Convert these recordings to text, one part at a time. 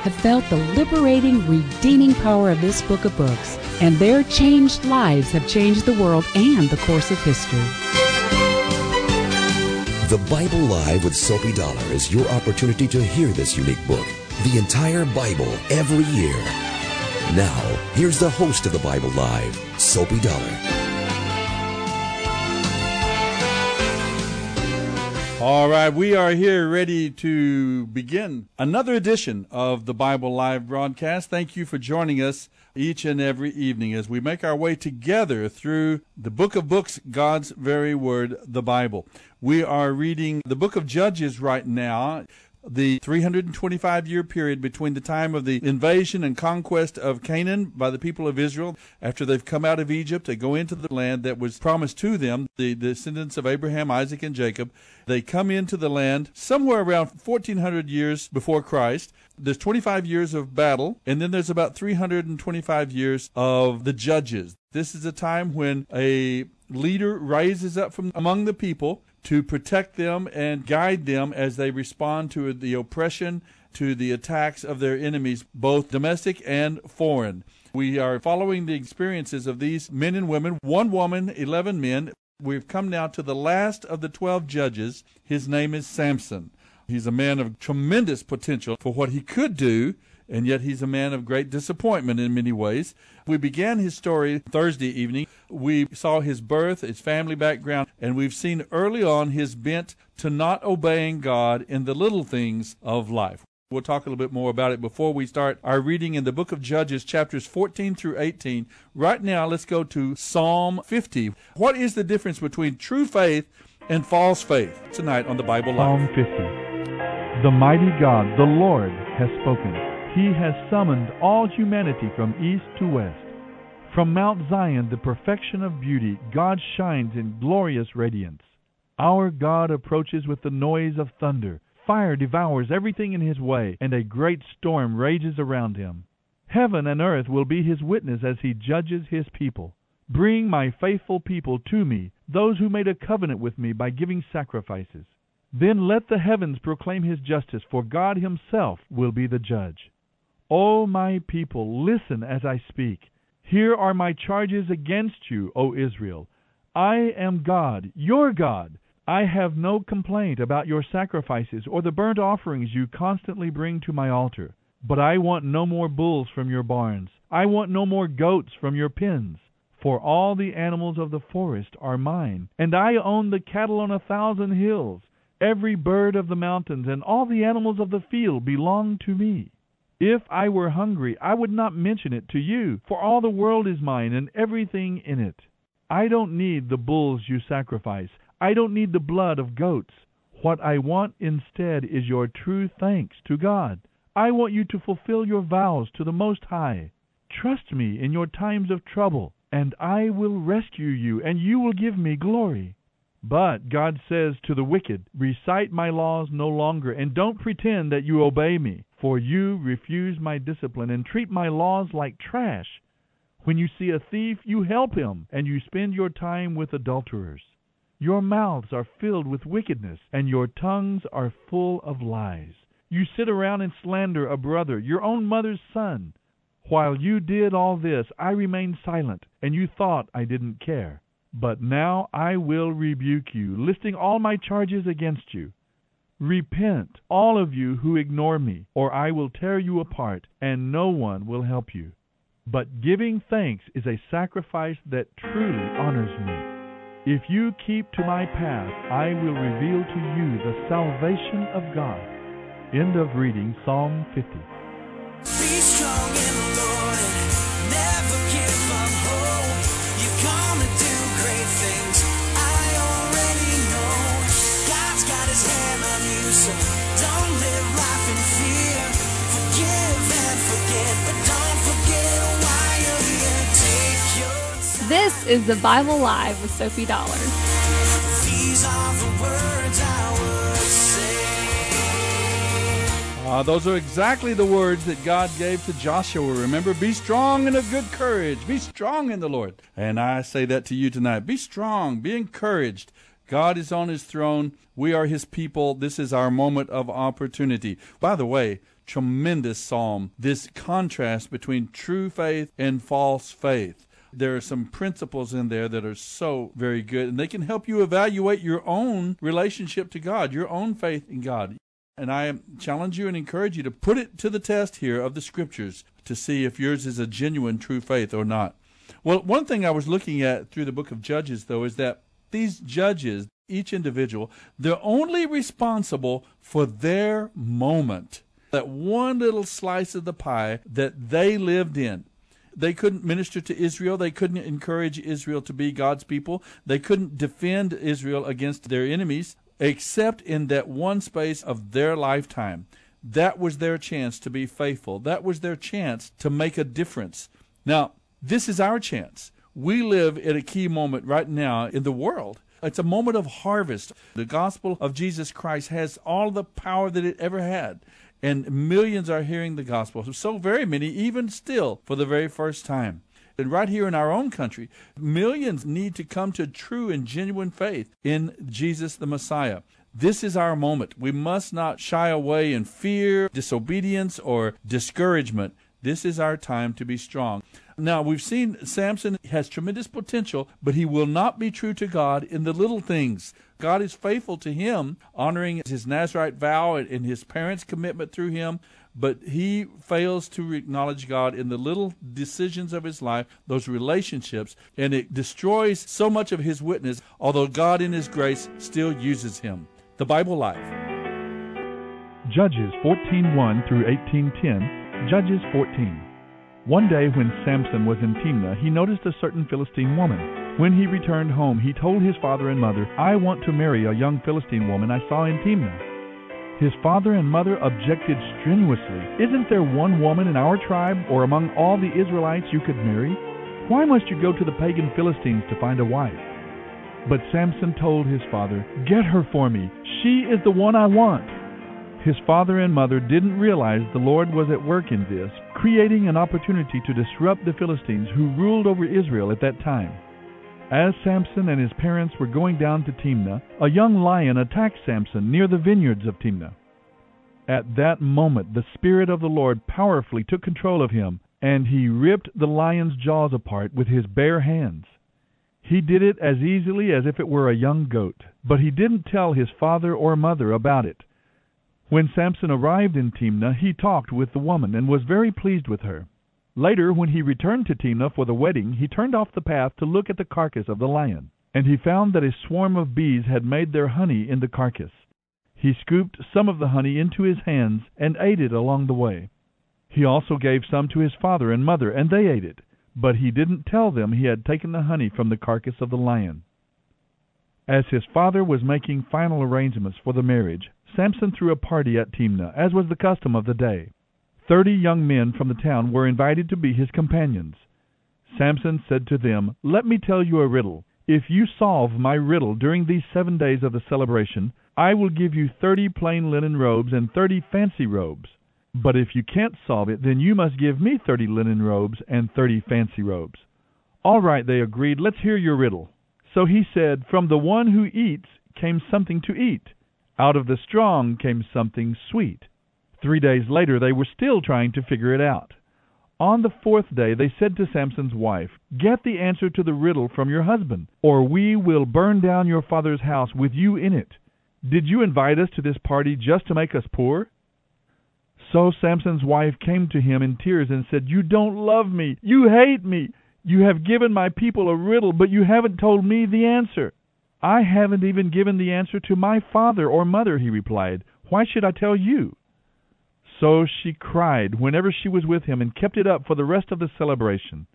have felt the liberating, redeeming power of this book of books, and their changed lives have changed the world and the course of history. The Bible Live with Soapy Dollar is your opportunity to hear this unique book, the entire Bible, every year. Now, here's the host of the Bible Live, Soapy Dollar. All right, we are here ready to begin another edition of the Bible Live broadcast. Thank you for joining us each and every evening as we make our way together through the book of books, God's very word, the Bible. We are reading the book of Judges right now the 325 year period between the time of the invasion and conquest of Canaan by the people of Israel after they've come out of Egypt they go into the land that was promised to them the descendants of Abraham Isaac and Jacob. They come into the land somewhere around 1400 years before Christ. There's 25 years of battle and then there's about 325 years of the judges. This is a time when a leader rises up from among the people to protect them and guide them as they respond to the oppression, to the attacks of their enemies, both domestic and foreign. We are following the experiences of these men and women, one woman, 11 men. We've come now to the last of the 12 judges. His name is Samson. He's a man of tremendous potential for what he could do and yet he's a man of great disappointment in many ways. We began his story Thursday evening. We saw his birth, his family background, and we've seen early on his bent to not obeying God in the little things of life. We'll talk a little bit more about it before we start our reading in the book of Judges, chapters 14 through 18. Right now, let's go to Psalm 50. What is the difference between true faith and false faith? Tonight on the Bible Live. Psalm 50. The mighty God, the Lord, has spoken. He has summoned all humanity from east to west. From Mount Zion, the perfection of beauty, God shines in glorious radiance. Our God approaches with the noise of thunder. Fire devours everything in his way, and a great storm rages around him. Heaven and earth will be his witness as he judges his people. Bring my faithful people to me, those who made a covenant with me by giving sacrifices. Then let the heavens proclaim his justice, for God himself will be the judge. O my people, listen as I speak. Here are my charges against you, O Israel. I am God, your God. I have no complaint about your sacrifices or the burnt offerings you constantly bring to my altar. But I want no more bulls from your barns. I want no more goats from your pens. For all the animals of the forest are mine, and I own the cattle on a thousand hills. Every bird of the mountains and all the animals of the field belong to me. If I were hungry, I would not mention it to you, for all the world is mine and everything in it. I don't need the bulls you sacrifice. I don't need the blood of goats. What I want instead is your true thanks to God. I want you to fulfill your vows to the Most High. Trust me in your times of trouble, and I will rescue you, and you will give me glory. But God says to the wicked, Recite my laws no longer, and don't pretend that you obey me. For you refuse my discipline and treat my laws like trash. When you see a thief, you help him, and you spend your time with adulterers. Your mouths are filled with wickedness, and your tongues are full of lies. You sit around and slander a brother, your own mother's son. While you did all this, I remained silent, and you thought I didn't care. But now I will rebuke you, listing all my charges against you. Repent, all of you who ignore me, or I will tear you apart, and no one will help you. But giving thanks is a sacrifice that truly honors me. If you keep to my path, I will reveal to you the salvation of God. End of reading Psalm 50. So don't live life in fear. Forgive and forget, but don't forget why you're here. Take your time. This is the Bible Live with Soapy Dollar. These are the words I would say. Uh, those are exactly the words that God gave to Joshua. Remember, be strong and of good courage. Be strong in the Lord. And I say that to you tonight. Be strong. Be encouraged. God is on his throne. We are his people. This is our moment of opportunity. By the way, tremendous psalm. This contrast between true faith and false faith. There are some principles in there that are so very good, and they can help you evaluate your own relationship to God, your own faith in God. And I challenge you and encourage you to put it to the test here of the scriptures to see if yours is a genuine true faith or not. Well, one thing I was looking at through the book of Judges, though, is that these judges, each individual, they're only responsible for their moment. That one little slice of the pie that they lived in. They couldn't minister to Israel. They couldn't encourage Israel to be God's people. They couldn't defend Israel against their enemies, except in that one space of their lifetime. That was their chance to be faithful. That was their chance to make a difference. Now, this is our chance. We live at a key moment right now in the world. It's a moment of harvest. The gospel of Jesus Christ has all the power that it ever had. And millions are hearing the gospel. So very many, even still, for the very first time. And right here in our own country, millions need to come to true and genuine faith in Jesus the Messiah. This is our moment. We must not shy away in fear, disobedience, or discouragement. This is our time to be strong. Now, we've seen Samson has tremendous potential, but he will not be true to God in the little things. God is faithful to him, honoring his Nazarite vow and his parents' commitment through him, but he fails to acknowledge God in the little decisions of his life, those relationships, and it destroys so much of his witness, although God in his grace still uses him. The Bible Life. Judges 14:1 through 18:10. Judges 14. One day when Samson was in Timnah, he noticed a certain Philistine woman. When he returned home, he told his father and mother, "I want to marry a young Philistine woman I saw in Timnah." His father and mother objected strenuously. "Isn't there one woman in our tribe or among all the Israelites you could marry? Why must you go to the pagan Philistines to find a wife?" But Samson told his father, "Get her for me. She is the one I want." His father and mother didn't realize the Lord was at work in this, creating an opportunity to disrupt the Philistines who ruled over Israel at that time. As Samson and his parents were going down to Timnah, a young lion attacked Samson near the vineyards of Timnah. At that moment, the Spirit of the Lord powerfully took control of him, and he ripped the lion's jaws apart with his bare hands. He did it as easily as if it were a young goat, but he didn't tell his father or mother about it. When Samson arrived in Timnah, he talked with the woman and was very pleased with her. Later, when he returned to Timnah for the wedding, he turned off the path to look at the carcass of the lion, and he found that a swarm of bees had made their honey in the carcass. He scooped some of the honey into his hands and ate it along the way. He also gave some to his father and mother, and they ate it, but he didn't tell them he had taken the honey from the carcass of the lion. As his father was making final arrangements for the marriage, Samson threw a party at Timnah, as was the custom of the day. Thirty young men from the town were invited to be his companions. Samson said to them, Let me tell you a riddle. If you solve my riddle during these seven days of the celebration, I will give you thirty plain linen robes and thirty fancy robes. But if you can't solve it, then you must give me thirty linen robes and thirty fancy robes. All right, they agreed. Let's hear your riddle. So he said, From the one who eats came something to eat. Out of the strong came something sweet. Three days later, they were still trying to figure it out. On the fourth day, they said to Samson's wife, Get the answer to the riddle from your husband, or we will burn down your father's house with you in it. Did you invite us to this party just to make us poor? So Samson's wife came to him in tears and said, You don't love me. You hate me. You have given my people a riddle, but you haven't told me the answer. I haven't even given the answer to my father or mother, he replied. Why should I tell you? So she cried whenever she was with him and kept it up for the rest of the celebration.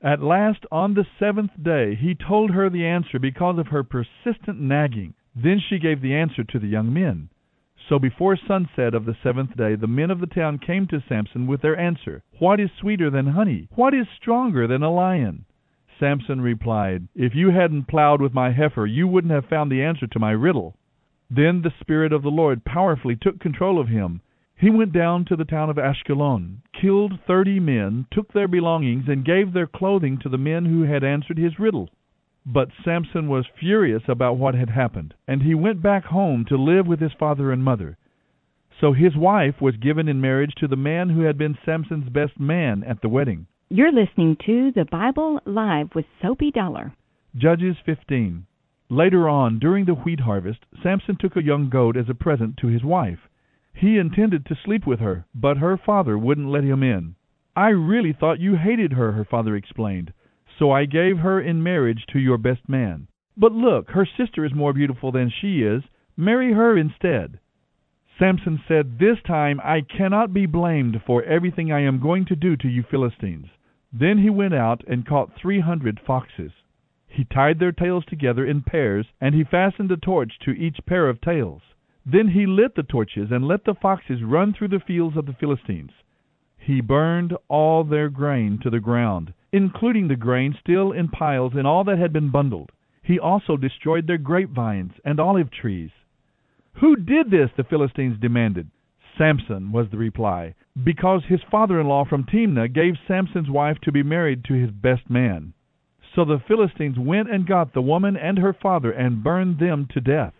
At last, on the seventh day, he told her the answer because of her persistent nagging. Then she gave the answer to the young men. So before sunset of the seventh day, the men of the town came to Samson with their answer What is sweeter than honey? What is stronger than a lion? Samson replied, If you hadn't plowed with my heifer, you wouldn't have found the answer to my riddle. Then the Spirit of the Lord powerfully took control of him. He went down to the town of Ashkelon, killed thirty men, took their belongings, and gave their clothing to the men who had answered his riddle. But Samson was furious about what had happened, and he went back home to live with his father and mother. So his wife was given in marriage to the man who had been Samson's best man at the wedding. You're listening to the Bible Live with Soapy Dollar. Judges 15. Later on, during the wheat harvest, Samson took a young goat as a present to his wife. He intended to sleep with her, but her father wouldn't let him in. I really thought you hated her, her father explained. So I gave her in marriage to your best man. But look, her sister is more beautiful than she is. Marry her instead. Samson said, This time I cannot be blamed for everything I am going to do to you Philistines. Then he went out and caught three hundred foxes. He tied their tails together in pairs, and he fastened a torch to each pair of tails. Then he lit the torches and let the foxes run through the fields of the Philistines. He burned all their grain to the ground, including the grain still in piles and all that had been bundled. He also destroyed their grapevines and olive trees. Who did this? the Philistines demanded. Samson, was the reply, because his father in law from Timnah gave Samson's wife to be married to his best man. So the Philistines went and got the woman and her father and burned them to death.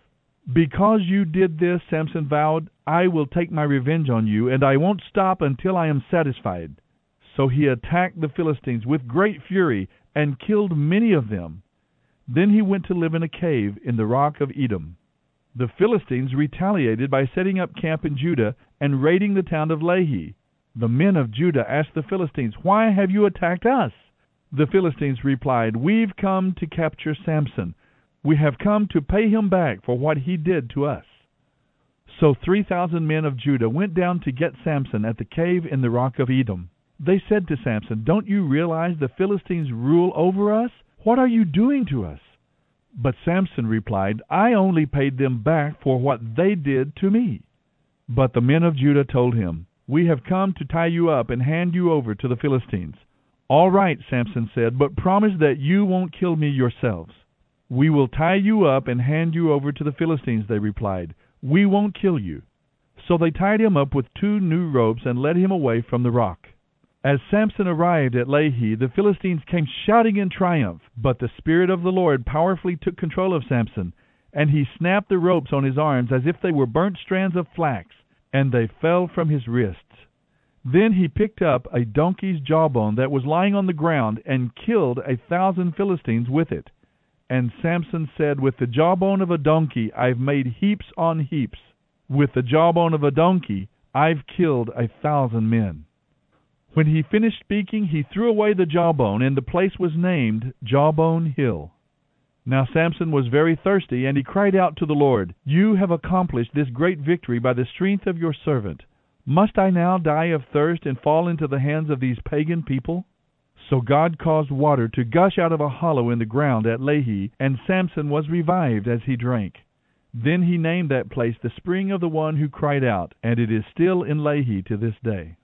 Because you did this, Samson vowed, I will take my revenge on you, and I won't stop until I am satisfied. So he attacked the Philistines with great fury and killed many of them. Then he went to live in a cave in the rock of Etam. The Philistines retaliated by setting up camp in Judah and raiding the town of Lehi. The men of Judah asked the Philistines, Why have you attacked us? The Philistines replied, We've come to capture Samson. We have come to pay him back for what he did to us. So three thousand men of Judah went down to get Samson at the cave in the rock of Etam. They said to Samson, Don't you realize the Philistines rule over us? What are you doing to us? But Samson replied, I only paid them back for what they did to me. But the men of Judah told him, We have come to tie you up and hand you over to the Philistines. All right, Samson said, but promise that you won't kill me yourselves. We will tie you up and hand you over to the Philistines, they replied. We won't kill you. So they tied him up with two new ropes and led him away from the rock. As Samson arrived at Lehi, the Philistines came shouting in triumph, but the Spirit of the Lord powerfully took control of Samson, and he snapped the ropes on his arms as if they were burnt strands of flax, and they fell from his wrists. Then he picked up a donkey's jawbone that was lying on the ground and killed a thousand Philistines with it. And Samson said, With the jawbone of a donkey I've made heaps on heaps. With the jawbone of a donkey I've killed a thousand men. When he finished speaking, he threw away the jawbone, and the place was named Jawbone Hill. Now Samson was very thirsty, and he cried out to the Lord, You have accomplished this great victory by the strength of your servant. Must I now die of thirst and fall into the hands of these pagan people? So God caused water to gush out of a hollow in the ground at Lehi, and Samson was revived as he drank. Then he named that place the spring of the one who cried out, and it is still in Lehi to this day.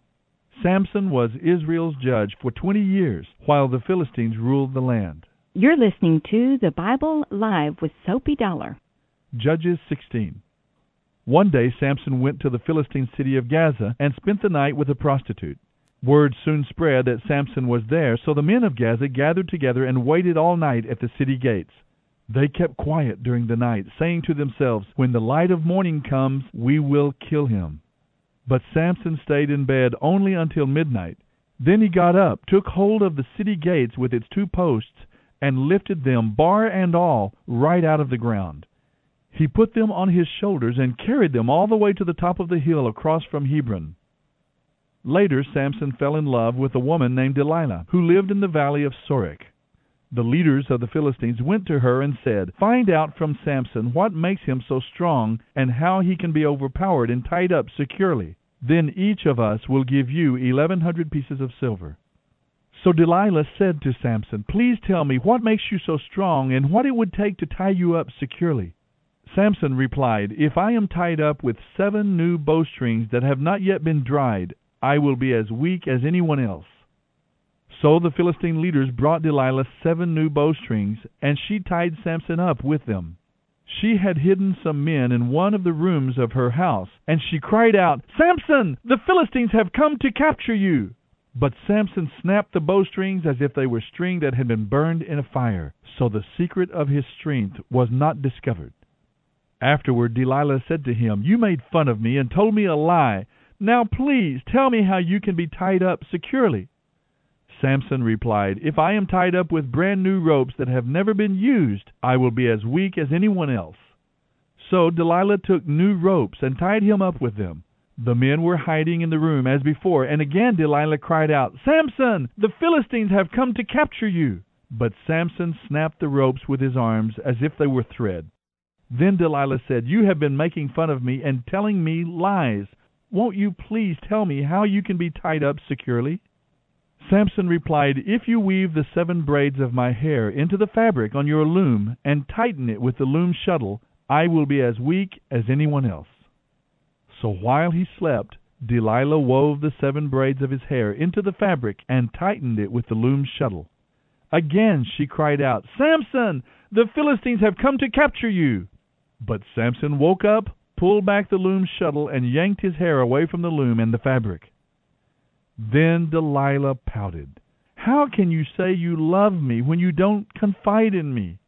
Samson was Israel's judge for twenty years, while the Philistines ruled the land. You're listening to the Bible Live with Soapy Dollar. Judges 16. One day Samson went to the Philistine city of Gaza and spent the night with a prostitute. Word soon spread that Samson was there, so the men of Gaza gathered together and waited all night at the city gates. They kept quiet during the night, saying to themselves, When the light of morning comes, we will kill him. But Samson stayed in bed only until midnight. Then he got up, took hold of the city gates with its two posts, and lifted them, bar and all, right out of the ground. He put them on his shoulders and carried them all the way to the top of the hill across from Hebron. Later Samson fell in love with a woman named Delilah, who lived in the valley of Sorek. The leaders of the Philistines went to her and said, Find out from Samson what makes him so strong and how he can be overpowered and tied up securely. Then each of us will give you eleven hundred pieces of silver. So Delilah said to Samson, Please tell me what makes you so strong and what it would take to tie you up securely. Samson replied, If I am tied up with seven new bowstrings that have not yet been dried, I will be as weak as anyone else. So the Philistine leaders brought Delilah seven new bowstrings, and she tied Samson up with them. She had hidden some men in one of the rooms of her house, and she cried out, Samson, the Philistines have come to capture you. But Samson snapped the bowstrings as if they were string that had been burned in a fire, so the secret of his strength was not discovered. Afterward Delilah said to him, You made fun of me and told me a lie. Now please tell me how you can be tied up securely. Samson replied, If I am tied up with brand new ropes that have never been used, I will be as weak as anyone else. So Delilah took new ropes and tied him up with them. The men were hiding in the room as before, and again Delilah cried out, Samson, the Philistines have come to capture you. But Samson snapped the ropes with his arms as if they were thread. Then Delilah said, You have been making fun of me and telling me lies. Won't you please tell me how you can be tied up securely? Samson replied, If you weave the seven braids of my hair into the fabric on your loom and tighten it with the loom shuttle, I will be as weak as anyone else. So while he slept, Delilah wove the seven braids of his hair into the fabric and tightened it with the loom shuttle. Again she cried out, Samson, the Philistines have come to capture you. But Samson woke up, pulled back the loom shuttle, and yanked his hair away from the loom and the fabric. Then Delilah pouted. How can you say you love me when you don't confide in me?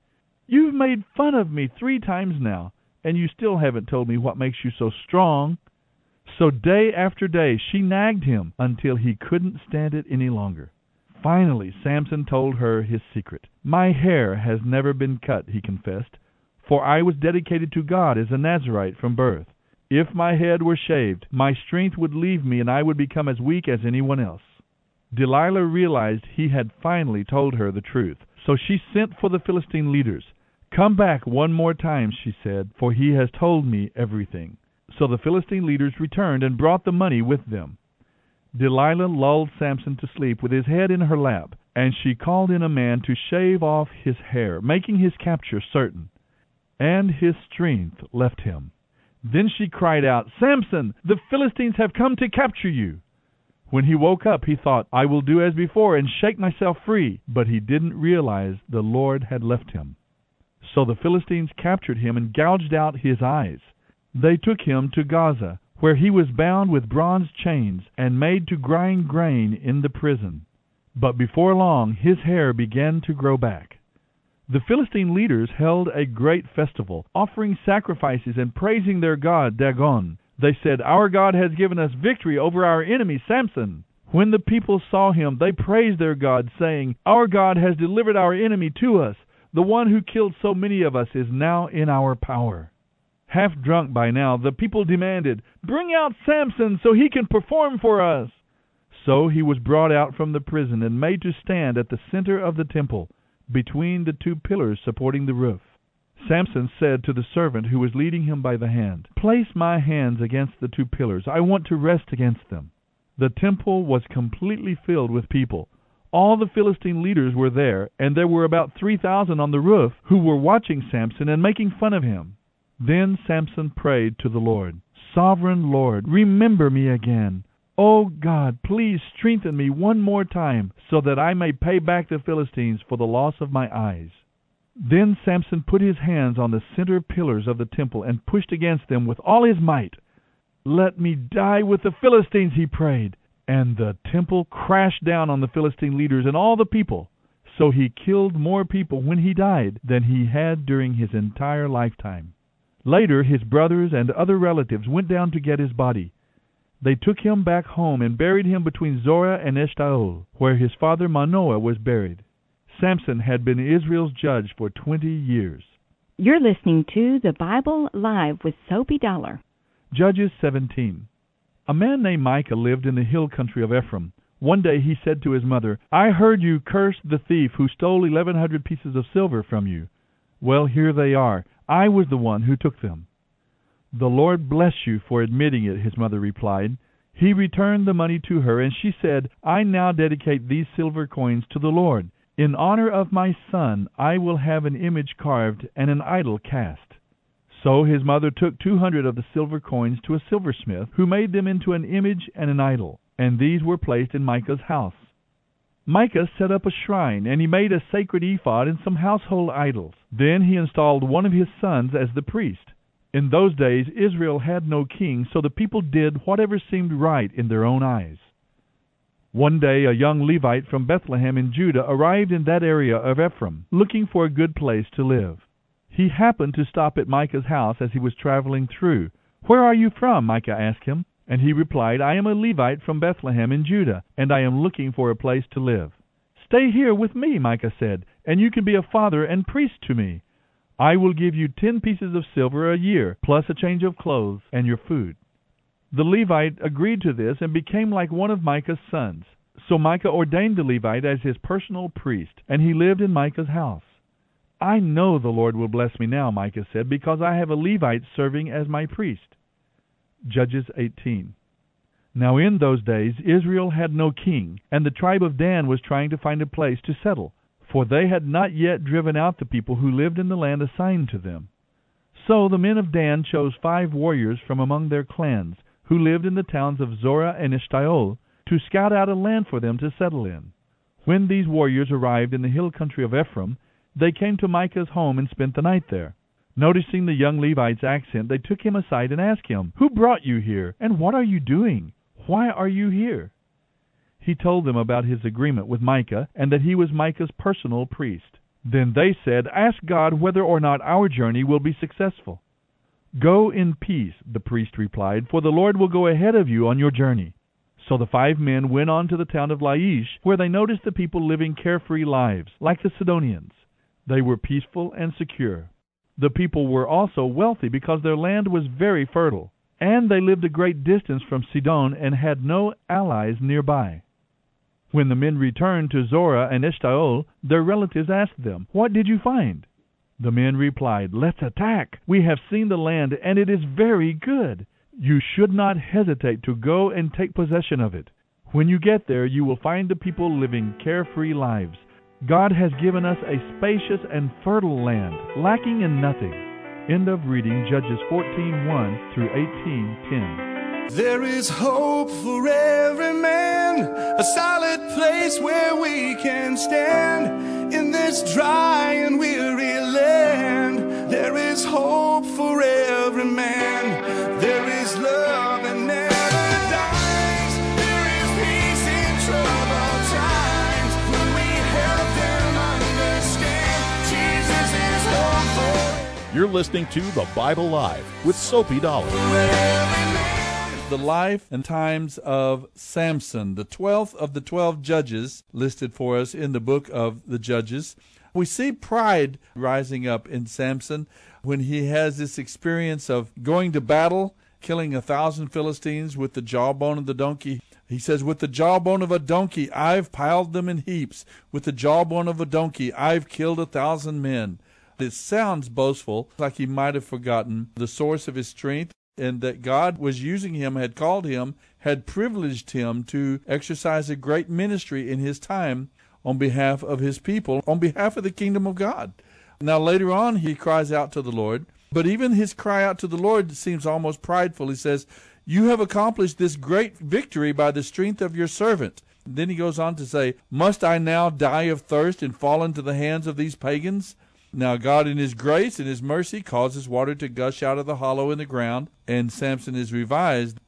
You've made fun of me three times now, and you still haven't told me what makes you so strong. So day after day she nagged him until he couldn't stand it any longer. Finally Samson told her his secret. My hair has never been cut, he confessed, for I was dedicated to God as a Nazarite from birth. If my head were shaved, my strength would leave me and I would become as weak as anyone else. Delilah realized he had finally told her the truth, so she sent for the Philistine leaders. Come back one more time, she said, for he has told me everything. So the Philistine leaders returned and brought the money with them. Delilah lulled Samson to sleep with his head in her lap, and she called in a man to shave off his hair, making his capture certain. And his strength left him. Then she cried out, Samson, the Philistines have come to capture you. When he woke up, he thought, I will do as before and shake myself free. But he didn't realize the Lord had left him. So the Philistines captured him and gouged out his eyes. They took him to Gaza, where he was bound with bronze chains and made to grind grain in the prison. But before long his hair began to grow back. The Philistine leaders held a great festival, offering sacrifices and praising their god Dagon. They said, Our God has given us victory over our enemy Samson. When the people saw him, they praised their God, saying, Our God has delivered our enemy to us. The one who killed so many of us is now in our power. Half drunk by now, the people demanded, Bring out Samson so he can perform for us. So he was brought out from the prison and made to stand at the center of the temple between the two pillars supporting the roof. Samson said to the servant who was leading him by the hand, Place my hands against the two pillars. I want to rest against them. The temple was completely filled with people. All the Philistine leaders were there, and there were about three thousand on the roof who were watching Samson and making fun of him. Then Samson prayed to the Lord, Sovereign Lord, remember me again. O God, please strengthen me one more time, so that I may pay back the Philistines for the loss of my eyes. Then Samson put his hands on the center pillars of the temple and pushed against them with all his might. Let me die with the Philistines, he prayed. And the temple crashed down on the Philistine leaders and all the people. So he killed more people when he died than he had during his entire lifetime. Later, his brothers and other relatives went down to get his body. They took him back home and buried him between Zorah and Eshtaol, where his father Manoah was buried. Samson had been Israel's judge for 20 years. You're listening to The Bible Live with Soapy Dollar. Judges 17. A man named Micah lived in the hill country of Ephraim. One day he said to his mother, I heard you curse the thief who stole 1,100 pieces of silver from you. Well, here they are. I was the one who took them. The Lord bless you for admitting it, his mother replied. He returned the money to her, and she said, I now dedicate these silver coins to the Lord. In honor of my son, I will have an image carved and an idol cast. So his mother took two hundred of the silver coins to a silversmith, who made them into an image and an idol, and these were placed in Micah's house. Micah set up a shrine, and he made a sacred ephod and some household idols. Then he installed one of his sons as the priest. In those days Israel had no king, so the people did whatever seemed right in their own eyes. One day a young Levite from Bethlehem in Judah arrived in that area of Ephraim, looking for a good place to live. He happened to stop at Micah's house as he was traveling through. Where are you from? Micah asked him. And he replied, I am a Levite from Bethlehem in Judah, and I am looking for a place to live. Stay here with me, Micah said, and you can be a father and priest to me. I will give you ten pieces of silver a year, plus a change of clothes and your food. The Levite agreed to this and became like one of Micah's sons. So Micah ordained the Levite as his personal priest, and he lived in Micah's house. I know the Lord will bless me now, Micah said, because I have a Levite serving as my priest. Judges 18. Now in those days Israel had no king, and the tribe of Dan was trying to find a place to settle, for they had not yet driven out the people who lived in the land assigned to them. So the men of Dan chose five warriors from among their clans, who lived in the towns of Zorah and Eshtaol, to scout out a land for them to settle in. When these warriors arrived in the hill country of Ephraim, they came to Micah's home and spent the night there. Noticing the young Levite's accent, they took him aside and asked him, Who brought you here, and what are you doing? Why are you here? He told them about his agreement with Micah, and that he was Micah's personal priest. Then they said, Ask God whether or not our journey will be successful. Go in peace, the priest replied, for the Lord will go ahead of you on your journey. So the five men went on to the town of Laish, where they noticed the people living carefree lives, like the Sidonians. They were peaceful and secure. The people were also wealthy because their land was very fertile, and they lived a great distance from Sidon and had no allies nearby. When the men returned to Zorah and Eshtaol, their relatives asked them, What did you find? The men replied, Let's attack. We have seen the land, and it is very good. You should not hesitate to go and take possession of it. When you get there, you will find the people living carefree lives. God has given us a spacious and fertile land, lacking in nothing. End of reading Judges 14:1 through 18:10. There is hope for every man, a solid place where we can stand in this dry and weary land. There is hope for every man. There is love that never dies. There is peace in troubled times when we help them understand Jesus is hope for You're listening to The Bible Live with Soapy Dollar. The life and times of Samson, the 12th of the 12 judges listed for us in the book of the Judges. We see pride rising up in Samson when he has this experience of going to battle, killing a thousand Philistines with the jawbone of the donkey. He says, With the jawbone of a donkey, I've piled them in heaps. With the jawbone of a donkey, I've killed a thousand men. It sounds boastful, like he might have forgotten the source of his strength and that God was using him, had called him, had privileged him to exercise a great ministry in his time on behalf of his people, on behalf of the kingdom of God. Now, later on, he cries out to the Lord, but even his cry out to the Lord seems almost prideful. He says, You have accomplished this great victory by the strength of your servant. Then he goes on to say, Must I now die of thirst and fall into the hands of these pagans? Now, God, in His grace and His mercy, causes water to gush out of the hollow in the ground, and Samson is revised.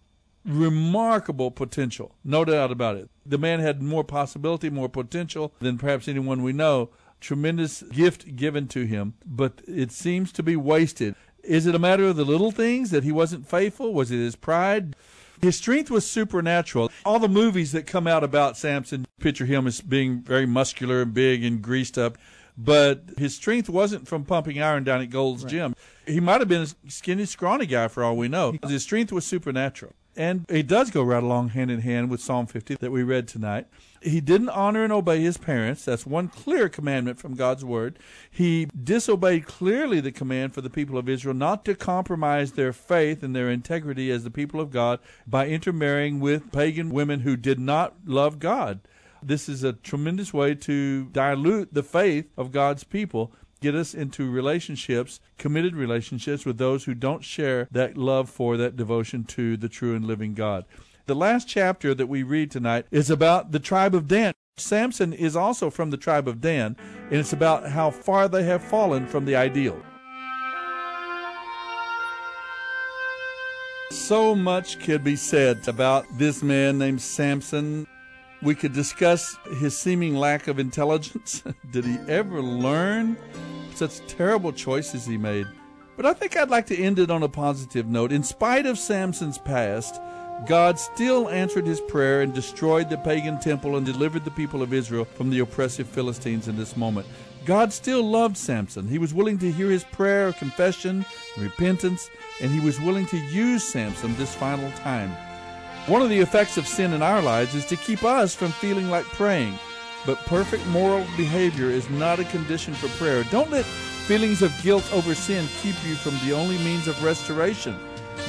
Remarkable potential, no doubt about it. The man had more possibility, more potential than perhaps anyone we know. Tremendous gift given to him, but it seems to be wasted. Is it a matter of the little things that he wasn't faithful? Was it his pride? His strength was supernatural. All the movies that come out about Samson picture him as being very muscular and big and greased up, but his strength wasn't from pumping iron down at Gold's Gym. He might have been a skinny, scrawny guy for all we know. His strength was supernatural. And it does go right along hand in hand with Psalm 50 that we read tonight. He didn't honor and obey his parents. That's one clear commandment from God's word. He disobeyed clearly the command for the people of Israel not to compromise their faith and their integrity as the people of God by intermarrying with pagan women who did not love God. This is a tremendous way to dilute the faith of God's people get us into relationships, committed relationships with those who don't share that love for, that devotion to the true and living God. The last chapter that we read tonight is about the tribe of Dan. Samson is also from the tribe of Dan, and it's about how far they have fallen from the ideal. So much could be said about this man named Samson. We could discuss his seeming lack of intelligence. Did he ever learn? Such terrible choices he made. But I think I'd like to end it on a positive note. In spite of Samson's past, God still answered his prayer and destroyed the pagan temple and delivered the people of Israel from the oppressive Philistines in this moment. God still loved Samson. He was willing to hear his prayer of confession, repentance, and he was willing to use Samson this final time. One of the effects of sin in our lives is to keep us from feeling like praying. But perfect moral behavior is not a condition for prayer. Don't let feelings of guilt over sin keep you from the only means of restoration.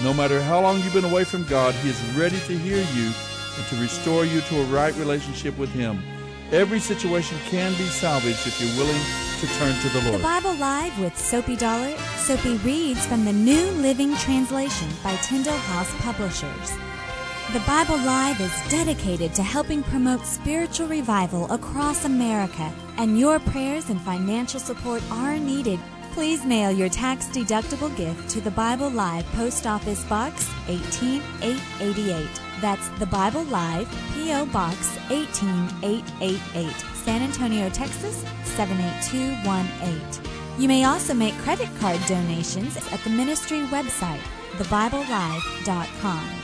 No matter how long you've been away from God, He is ready to hear you and to restore you to a right relationship with Him. Every situation can be salvaged if you're willing to turn to the Lord. The Bible Live with Soapy Dollar. Soapy reads from the New Living Translation by Tyndale House Publishers. The Bible Live is dedicated to helping promote spiritual revival across America, and your prayers and financial support are needed. Please mail your tax deductible gift to the Bible Live Post Office Box 18888. That's the Bible Live P.O. Box 18888, San Antonio, Texas 78218. You may also make credit card donations at the ministry website, thebiblelive.com.